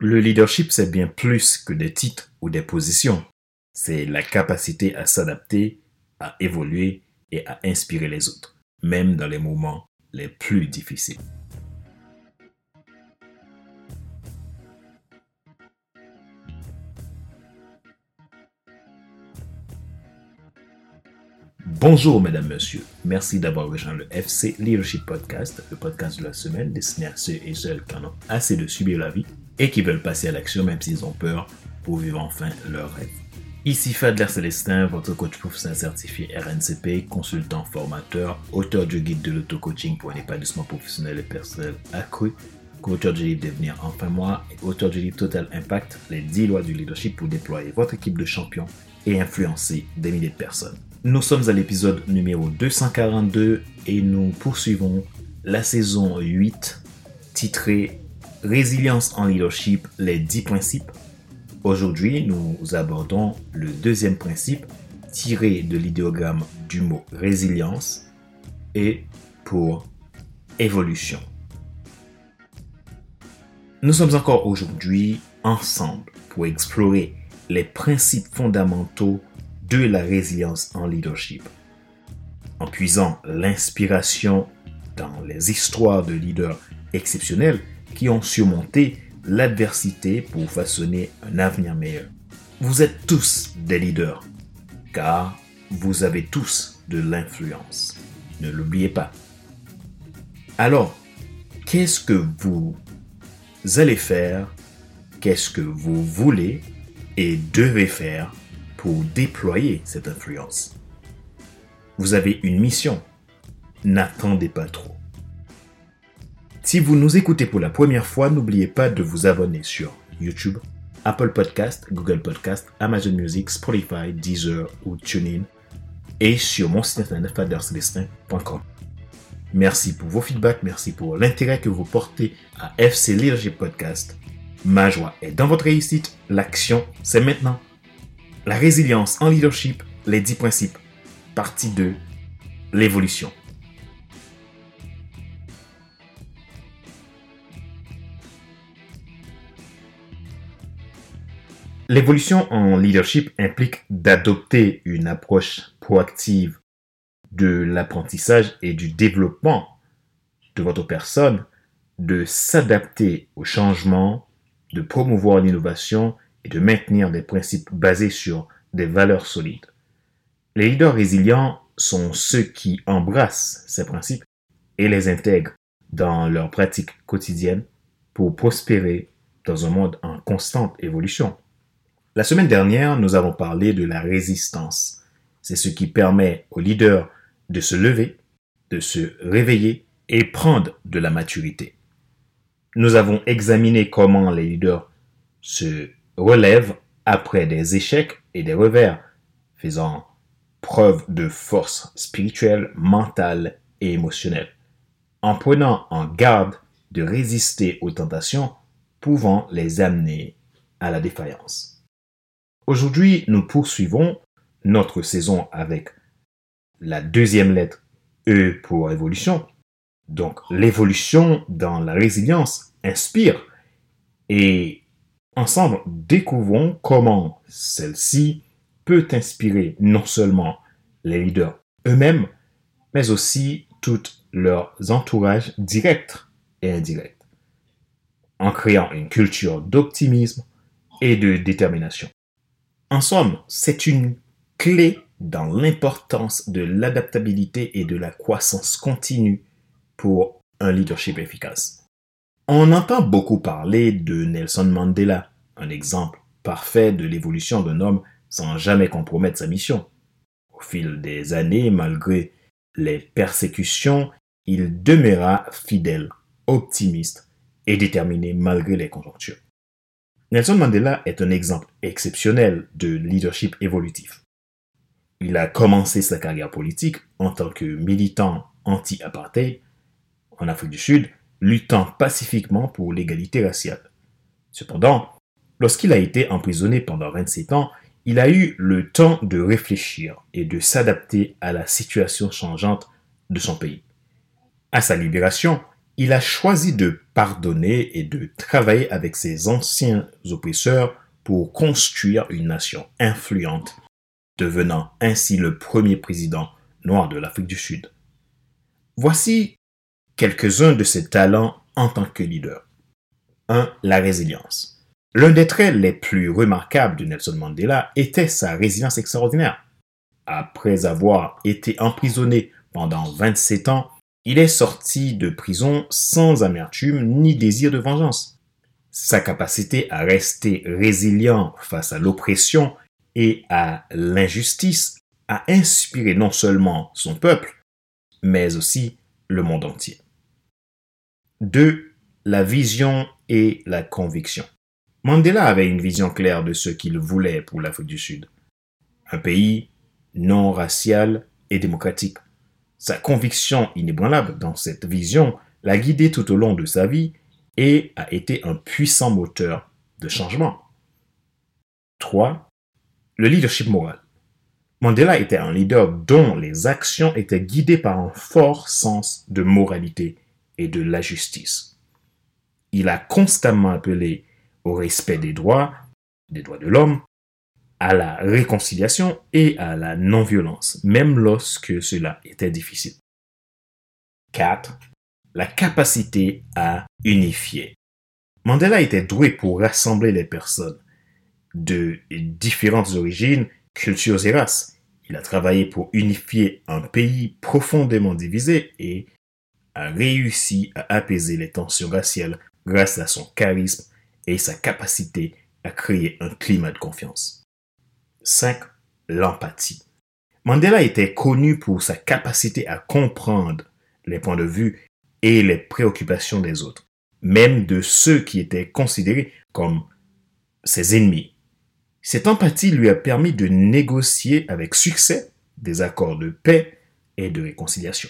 Le leadership, c'est bien plus que des titres ou des positions. C'est la capacité à s'adapter, à évoluer et à inspirer les autres, même dans les moments les plus difficiles. Bonjour mesdames, messieurs. Merci d'avoir rejoint le FC Leadership Podcast, le podcast de la semaine destiné à ceux et celles qui en ont assez de subir la vie et qui veulent passer à l'action même s'ils ont peur pour vivre enfin leur rêve. Ici Fadler Célestin, votre coach professionnel certifié RNCP, consultant formateur, auteur du guide de l'auto-coaching pour un épanouissement professionnel et personnel accru, co-auteur du livre Devenir enfin moi et auteur du livre Total Impact, les 10 lois du leadership pour déployer votre équipe de champions et influencer des milliers de personnes. Nous sommes à l'épisode numéro 242 et nous poursuivons la saison 8 titrée Résilience en leadership, les 10 principes. Aujourd'hui, nous abordons le deuxième principe tiré de l'idéogramme du mot résilience et pour évolution. Nous sommes encore aujourd'hui ensemble pour explorer les principes fondamentaux de la résilience en leadership. En puisant l'inspiration dans les histoires de leaders exceptionnels qui ont surmonté l'adversité pour façonner un avenir meilleur. Vous êtes tous des leaders, car vous avez tous de l'influence. Ne l'oubliez pas. Alors, qu'est-ce que vous allez faire, qu'est-ce que vous voulez et devez faire pour déployer cette influence. Vous avez une mission. N'attendez pas trop. Si vous nous écoutez pour la première fois, n'oubliez pas de vous abonner sur YouTube, Apple Podcast, Google Podcast, Amazon Music, Spotify, Deezer ou TuneIn et sur mon site internet fadercelestin.com. Merci pour vos feedbacks, merci pour l'intérêt que vous portez à FC Leadership Podcast. Ma joie est dans votre réussite, l'action c'est maintenant. La résilience en leadership, les 10 principes. Partie 2, l'évolution. L'évolution en leadership implique d'adopter une approche proactive de l'apprentissage et du développement de votre personne, de s'adapter au changement, de promouvoir l'innovation de maintenir des principes basés sur des valeurs solides. Les leaders résilients sont ceux qui embrassent ces principes et les intègrent dans leur pratique quotidienne pour prospérer dans un monde en constante évolution. La semaine dernière, nous avons parlé de la résistance. C'est ce qui permet aux leaders de se lever, de se réveiller et prendre de la maturité. Nous avons examiné comment les leaders se relève après des échecs et des revers, faisant preuve de force spirituelle, mentale et émotionnelle, en prenant en garde de résister aux tentations pouvant les amener à la défaillance. Aujourd'hui, nous poursuivons notre saison avec la deuxième lettre E pour évolution. Donc l'évolution dans la résilience inspire et Ensemble, découvrons comment celle-ci peut inspirer non seulement les leaders eux-mêmes, mais aussi tout leurs entourages directs et indirects, en créant une culture d'optimisme et de détermination. En somme, c'est une clé dans l'importance de l'adaptabilité et de la croissance continue pour un leadership efficace. On entend beaucoup parler de Nelson Mandela, un exemple parfait de l'évolution d'un homme sans jamais compromettre sa mission. Au fil des années, malgré les persécutions, il demeura fidèle, optimiste et déterminé malgré les conjonctures. Nelson Mandela est un exemple exceptionnel de leadership évolutif. Il a commencé sa carrière politique en tant que militant anti-apartheid en Afrique du Sud luttant pacifiquement pour l'égalité raciale. Cependant, lorsqu'il a été emprisonné pendant 27 ans, il a eu le temps de réfléchir et de s'adapter à la situation changeante de son pays. À sa libération, il a choisi de pardonner et de travailler avec ses anciens oppresseurs pour construire une nation influente, devenant ainsi le premier président noir de l'Afrique du Sud. Voici quelques-uns de ses talents en tant que leader. 1. La résilience. L'un des traits les plus remarquables de Nelson Mandela était sa résilience extraordinaire. Après avoir été emprisonné pendant 27 ans, il est sorti de prison sans amertume ni désir de vengeance. Sa capacité à rester résilient face à l'oppression et à l'injustice a inspiré non seulement son peuple, mais aussi le monde entier. 2. La vision et la conviction. Mandela avait une vision claire de ce qu'il voulait pour l'Afrique du Sud. Un pays non racial et démocratique. Sa conviction inébranlable dans cette vision l'a guidé tout au long de sa vie et a été un puissant moteur de changement. 3. Le leadership moral. Mandela était un leader dont les actions étaient guidées par un fort sens de moralité et de la justice. Il a constamment appelé au respect des droits, des droits de l'homme, à la réconciliation et à la non-violence, même lorsque cela était difficile. 4. La capacité à unifier. Mandela était doué pour rassembler les personnes de différentes origines, cultures et races. Il a travaillé pour unifier un pays profondément divisé et a réussi à apaiser les tensions raciales grâce à son charisme et sa capacité à créer un climat de confiance. 5. L'empathie. Mandela était connu pour sa capacité à comprendre les points de vue et les préoccupations des autres, même de ceux qui étaient considérés comme ses ennemis. Cette empathie lui a permis de négocier avec succès des accords de paix et de réconciliation.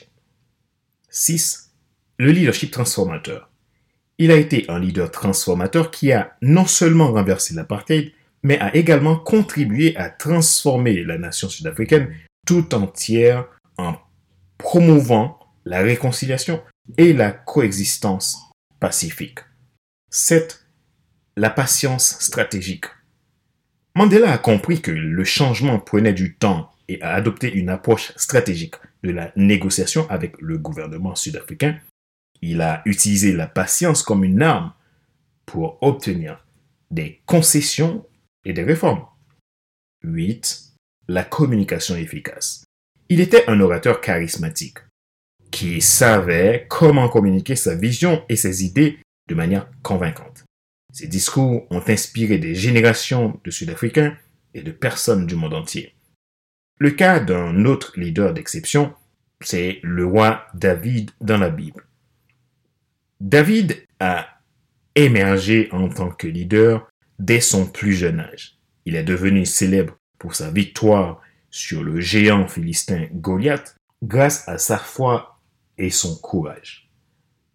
6. Le leadership transformateur. Il a été un leader transformateur qui a non seulement renversé l'apartheid, mais a également contribué à transformer la nation sud-africaine tout entière en promouvant la réconciliation et la coexistence pacifique. 7. La patience stratégique. Mandela a compris que le changement prenait du temps et a adopté une approche stratégique de la négociation avec le gouvernement sud-africain. Il a utilisé la patience comme une arme pour obtenir des concessions et des réformes. 8. La communication efficace. Il était un orateur charismatique qui savait comment communiquer sa vision et ses idées de manière convaincante. Ses discours ont inspiré des générations de Sud-Africains et de personnes du monde entier. Le cas d'un autre leader d'exception, c'est le roi David dans la Bible. David a émergé en tant que leader dès son plus jeune âge. Il est devenu célèbre pour sa victoire sur le géant philistin Goliath grâce à sa foi et son courage.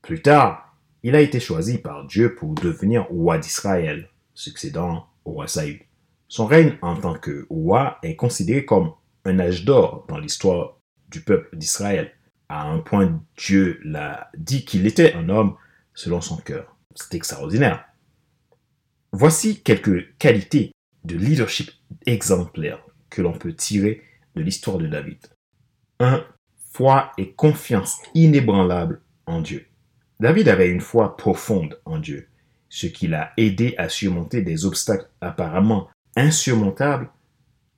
Plus tard, il a été choisi par Dieu pour devenir roi d'Israël, succédant au roi Saül. Son règne en tant que roi est considéré comme un âge d'or dans l'histoire du peuple d'Israël. À un point, Dieu l'a dit qu'il était un homme selon son cœur. C'est extraordinaire. Voici quelques qualités de leadership exemplaires que l'on peut tirer de l'histoire de David. 1. Foi et confiance inébranlable en Dieu. David avait une foi profonde en Dieu, ce qui l'a aidé à surmonter des obstacles apparemment insurmontables.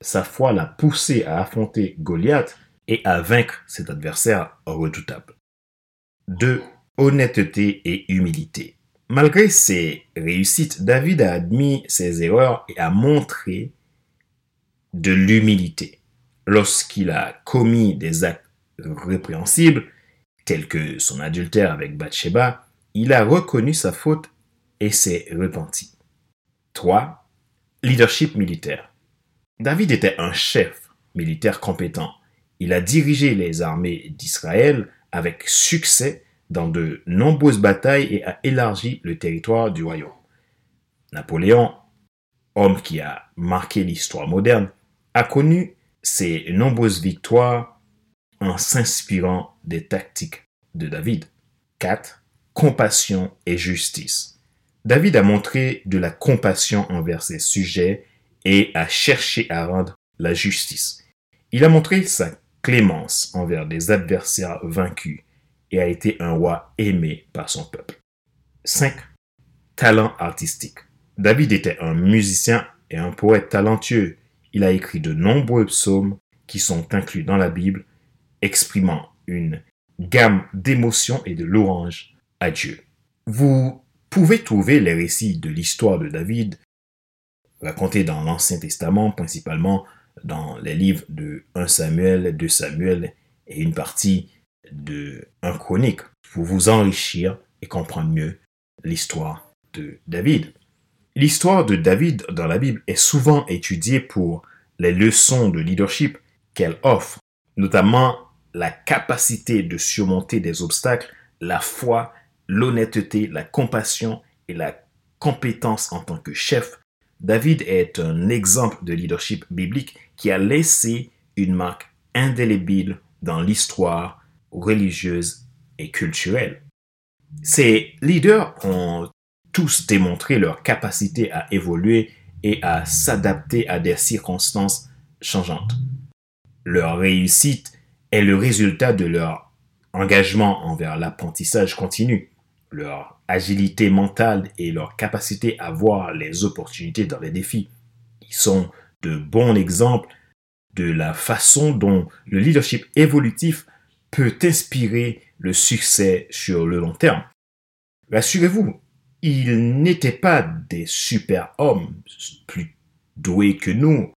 Sa foi l'a poussé à affronter Goliath et à vaincre cet adversaire redoutable. 2. Honnêteté et humilité. Malgré ses réussites, David a admis ses erreurs et a montré de l'humilité. Lorsqu'il a commis des actes répréhensibles, tels que son adultère avec Bathsheba, il a reconnu sa faute et s'est repenti. 3. Leadership militaire. David était un chef militaire compétent. Il a dirigé les armées d'Israël avec succès dans de nombreuses batailles et a élargi le territoire du royaume. Napoléon, homme qui a marqué l'histoire moderne, a connu ses nombreuses victoires en s'inspirant des tactiques de David. 4. compassion et justice. David a montré de la compassion envers ses sujets et a cherché à rendre la justice. Il a montré sa clémence envers des adversaires vaincus et a été un roi aimé par son peuple. 5. Talent artistique. David était un musicien et un poète talentueux. Il a écrit de nombreux psaumes qui sont inclus dans la Bible, exprimant une gamme d'émotions et de louanges à Dieu. Vous pouvez trouver les récits de l'histoire de David racontés dans l'Ancien Testament, principalement dans les livres de 1 Samuel, 2 Samuel et une partie de 1 Chronique, pour vous enrichir et comprendre mieux l'histoire de David. L'histoire de David dans la Bible est souvent étudiée pour les leçons de leadership qu'elle offre, notamment la capacité de surmonter des obstacles, la foi, l'honnêteté, la compassion et la compétence en tant que chef. David est un exemple de leadership biblique qui a laissé une marque indélébile dans l'histoire religieuse et culturelle. Ces leaders ont tous démontré leur capacité à évoluer et à s'adapter à des circonstances changeantes. Leur réussite est le résultat de leur engagement envers l'apprentissage continu, agilité mentale et leur capacité à voir les opportunités dans les défis. Ils sont de bons exemples de la façon dont le leadership évolutif peut inspirer le succès sur le long terme. Rassurez-vous, ils n'étaient pas des super-hommes plus doués que nous.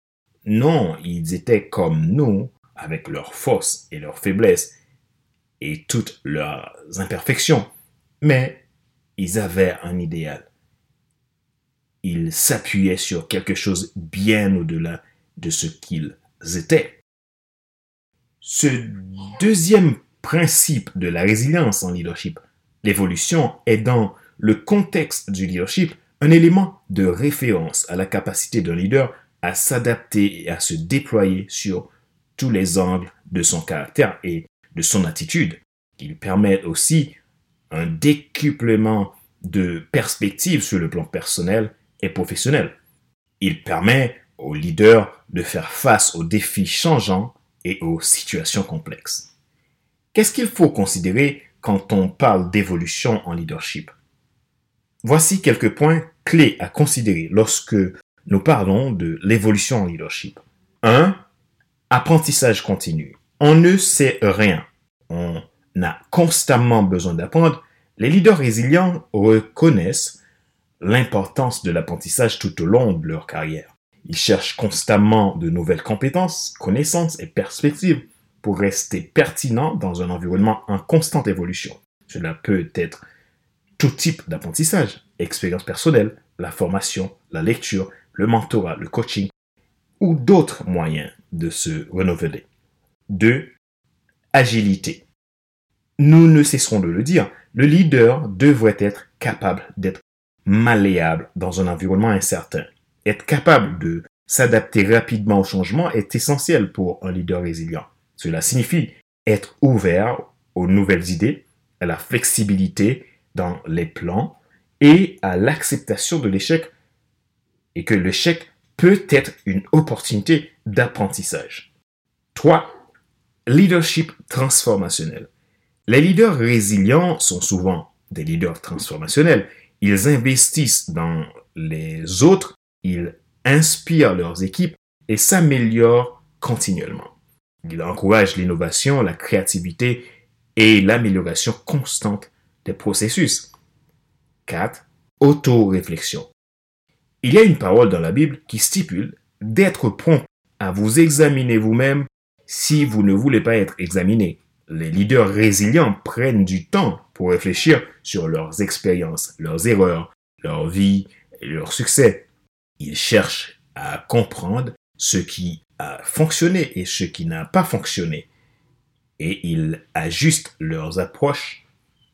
Non, ils étaient comme nous, avec leurs forces et leurs faiblesses et toutes leurs imperfections. Mais ils avaient un idéal. Ils s'appuyaient sur quelque chose bien au-delà de ce qu'ils étaient. Ce deuxième principe de la résilience en leadership, l'évolution, est dans le contexte du leadership un élément de référence à la capacité d'un leader à s'adapter et à se déployer sur tous les angles de son caractère et de son attitude. Il permet aussi un décuplement de perspectives sur le plan personnel et professionnel. Il permet au leader de faire face aux défis changeants et aux situations complexes. Qu'est-ce qu'il faut considérer quand on parle d'évolution en leadership? Voici quelques points clés à considérer lorsque nous parlons de l'évolution en leadership. 1. Apprentissage continu. On ne sait rien. A constamment besoin d'apprendre. Les leaders résilients reconnaissent l'importance de l'apprentissage tout au long de leur carrière. Ils cherchent constamment de nouvelles compétences, connaissances et perspectives pour rester pertinents dans un environnement en constante évolution. Cela peut être tout type d'apprentissage, expérience personnelle, la formation, la lecture, le mentorat, le coaching ou d'autres moyens de se renouveler. 2. Agilité. Nous ne cesserons de le dire, le leader devrait être capable d'être malléable dans un environnement incertain. Être capable de s'adapter rapidement au changement est essentiel pour un leader résilient. Cela signifie être ouvert aux nouvelles idées, à la flexibilité dans les plans et à l'acceptation de l'échec et que l'échec peut être une opportunité d'apprentissage. 3. Leadership transformationnel. Les leaders résilients sont souvent des leaders transformationnels. Ils investissent dans les autres, ils inspirent leurs équipes et s'améliorent continuellement. Ils encouragent l'innovation, la créativité et l'amélioration constante des processus. 4. Auto-réflexion. Il y a une parole dans la Bible qui stipule d'être prompt à vous examiner vous-même si vous ne voulez pas être examiné. Les leaders résilients prennent du temps pour réfléchir sur leurs expériences, leurs erreurs, leur vie et leurs succès. Ils cherchent à comprendre ce qui a fonctionné et ce qui n'a pas fonctionné. Et ils ajustent leurs approches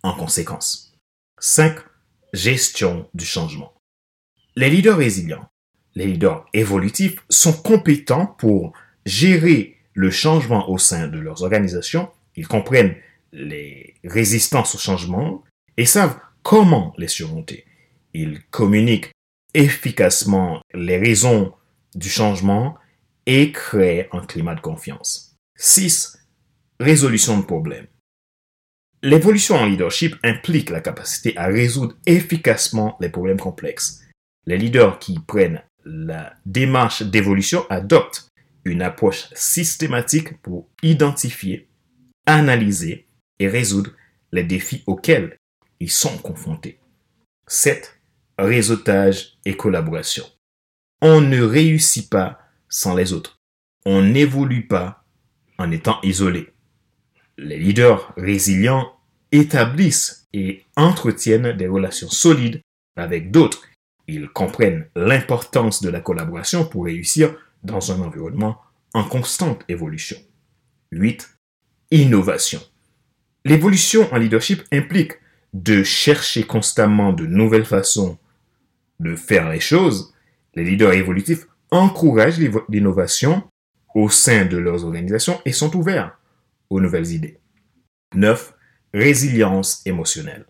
en conséquence. 5. Gestion du changement. Les leaders résilients, les leaders évolutifs sont compétents pour gérer le changement au sein de leurs organisations. Ils comprennent les résistances au changement et savent comment les surmonter. Ils communiquent efficacement les raisons du changement et créent un climat de confiance. 6. Résolution de problèmes. L'évolution en leadership implique la capacité à résoudre efficacement les problèmes complexes. Les leaders qui prennent la démarche d'évolution adoptent une approche systématique pour identifier, analyser et résoudre les défis auxquels ils sont confrontés. 7. Réseautage et collaboration. On ne réussit pas sans les autres. On n'évolue pas en étant isolé. Les leaders résilients établissent et entretiennent des relations solides avec d'autres. Ils comprennent l'importance de la collaboration pour réussir dans un environnement en constante évolution. 8. Innovation. L'évolution en leadership implique de chercher constamment de nouvelles façons de faire les choses. Les leaders évolutifs encouragent l'innovation au sein de leurs organisations et sont ouverts aux nouvelles idées. 9. Résilience émotionnelle.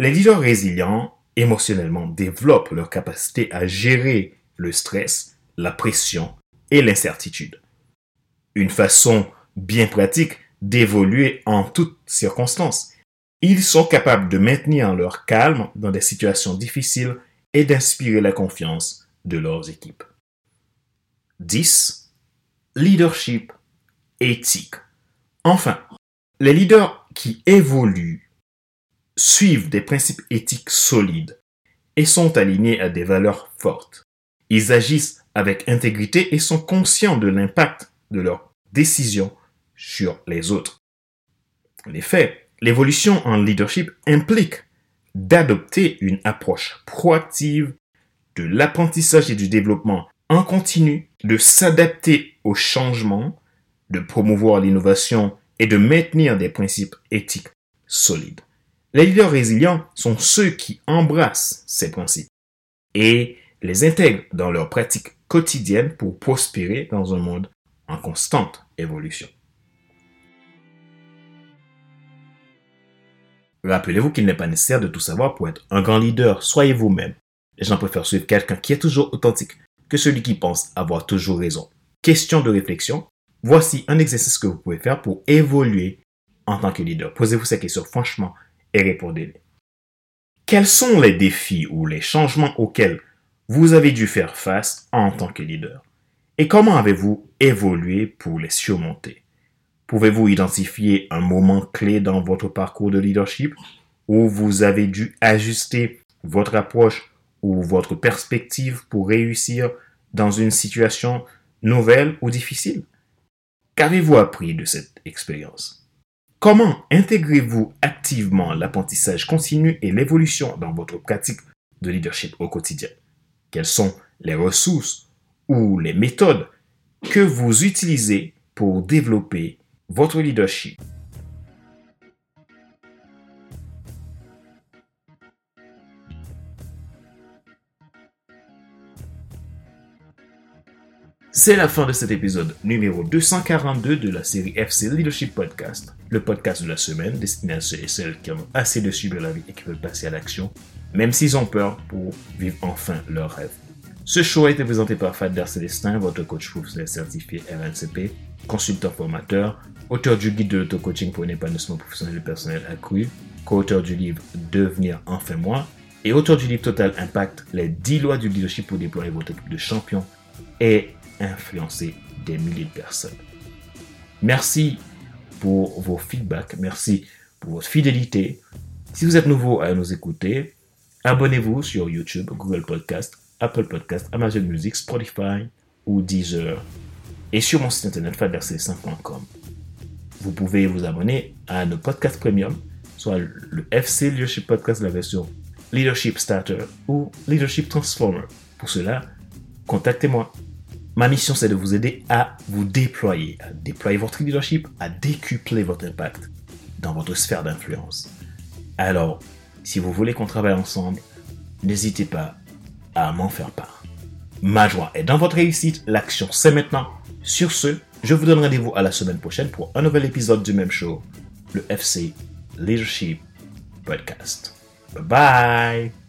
Les leaders résilients émotionnellement développent leur capacité à gérer le stress, la pression et l'incertitude. Une façon bien pratique d'évoluer en toutes circonstances. Ils sont capables de maintenir leur calme dans des situations difficiles et d'inspirer la confiance de leurs équipes. 10. Leadership éthique. Enfin, les leaders qui évoluent suivent des principes éthiques solides et sont alignés à des valeurs fortes. Ils agissent avec intégrité et sont conscients de l'impact de leurs décisions sur les autres. En effet, l'évolution en leadership implique d'adopter une approche proactive de l'apprentissage et du développement en continu, de s'adapter aux changements, de promouvoir l'innovation et de maintenir des principes éthiques solides. Les leaders résilients sont ceux qui embrassent ces principes et les intègrent dans leur pratique quotidienne pour prospérer dans un monde en constante évolution. Rappelez-vous qu'il n'est pas nécessaire de tout savoir pour être un grand leader. Soyez vous-même. Les gens préfèrent suivre quelqu'un qui est toujours authentique que celui qui pense avoir toujours raison. Question de réflexion. Voici un exercice que vous pouvez faire pour évoluer en tant que leader. Posez-vous ces questions franchement et répondez-les. Quels sont les défis ou les changements auxquels vous avez dû faire face en tant que leader? Et comment avez-vous évolué pour les surmonter? Pouvez-vous identifier un moment clé dans votre parcours de leadership où vous avez dû ajuster votre approche ou votre perspective pour réussir dans une situation nouvelle ou difficile? Qu'avez-vous appris de cette expérience? Comment intégrez-vous activement l'apprentissage continu et l'évolution dans votre pratique de leadership au quotidien? Quelles sont les ressources ou les méthodes que vous utilisez pour développer votre leadership. C'est la fin de cet épisode numéro 242 de la série FC Leadership Podcast, le podcast de la semaine destiné à ceux et celles qui ont assez de subir la vie et qui veulent passer à l'action, même s'ils ont peur pour vivre enfin leur rêve. Ce show a été présenté par Fadler Célestin, votre coach professionnel certifié RNCP, consultant formateur, auteur du guide de l'auto-coaching pour un épanouissement professionnel et personnel accru, co-auteur du livre Devenir enfin moi, et auteur du livre Total Impact, les 10 lois du leadership pour déployer votre équipe de champions et influencer des milliers de personnes. Merci pour vos feedbacks, merci pour votre fidélité. Si vous êtes nouveau à nous écouter, abonnez-vous sur YouTube, Google Podcast, Apple Podcast, Amazon Music, Spotify ou Deezer. Et sur mon site internet faderc5.com. Vous pouvez vous abonner à nos podcasts premium, soit le FC Leadership Podcast, la version Leadership Starter ou Leadership Transformer. Pour cela, contactez-moi. Ma mission, c'est de vous aider à vous déployer, à déployer votre leadership, à décupler votre impact dans votre sphère d'influence. Alors, si vous voulez qu'on travaille ensemble, n'hésitez pas à m'en faire part. Ma joie est dans votre réussite, l'action c'est maintenant. Sur ce, je vous donne rendez-vous à la semaine prochaine pour un nouvel épisode du même show, le FC Leadership podcast. Bye bye.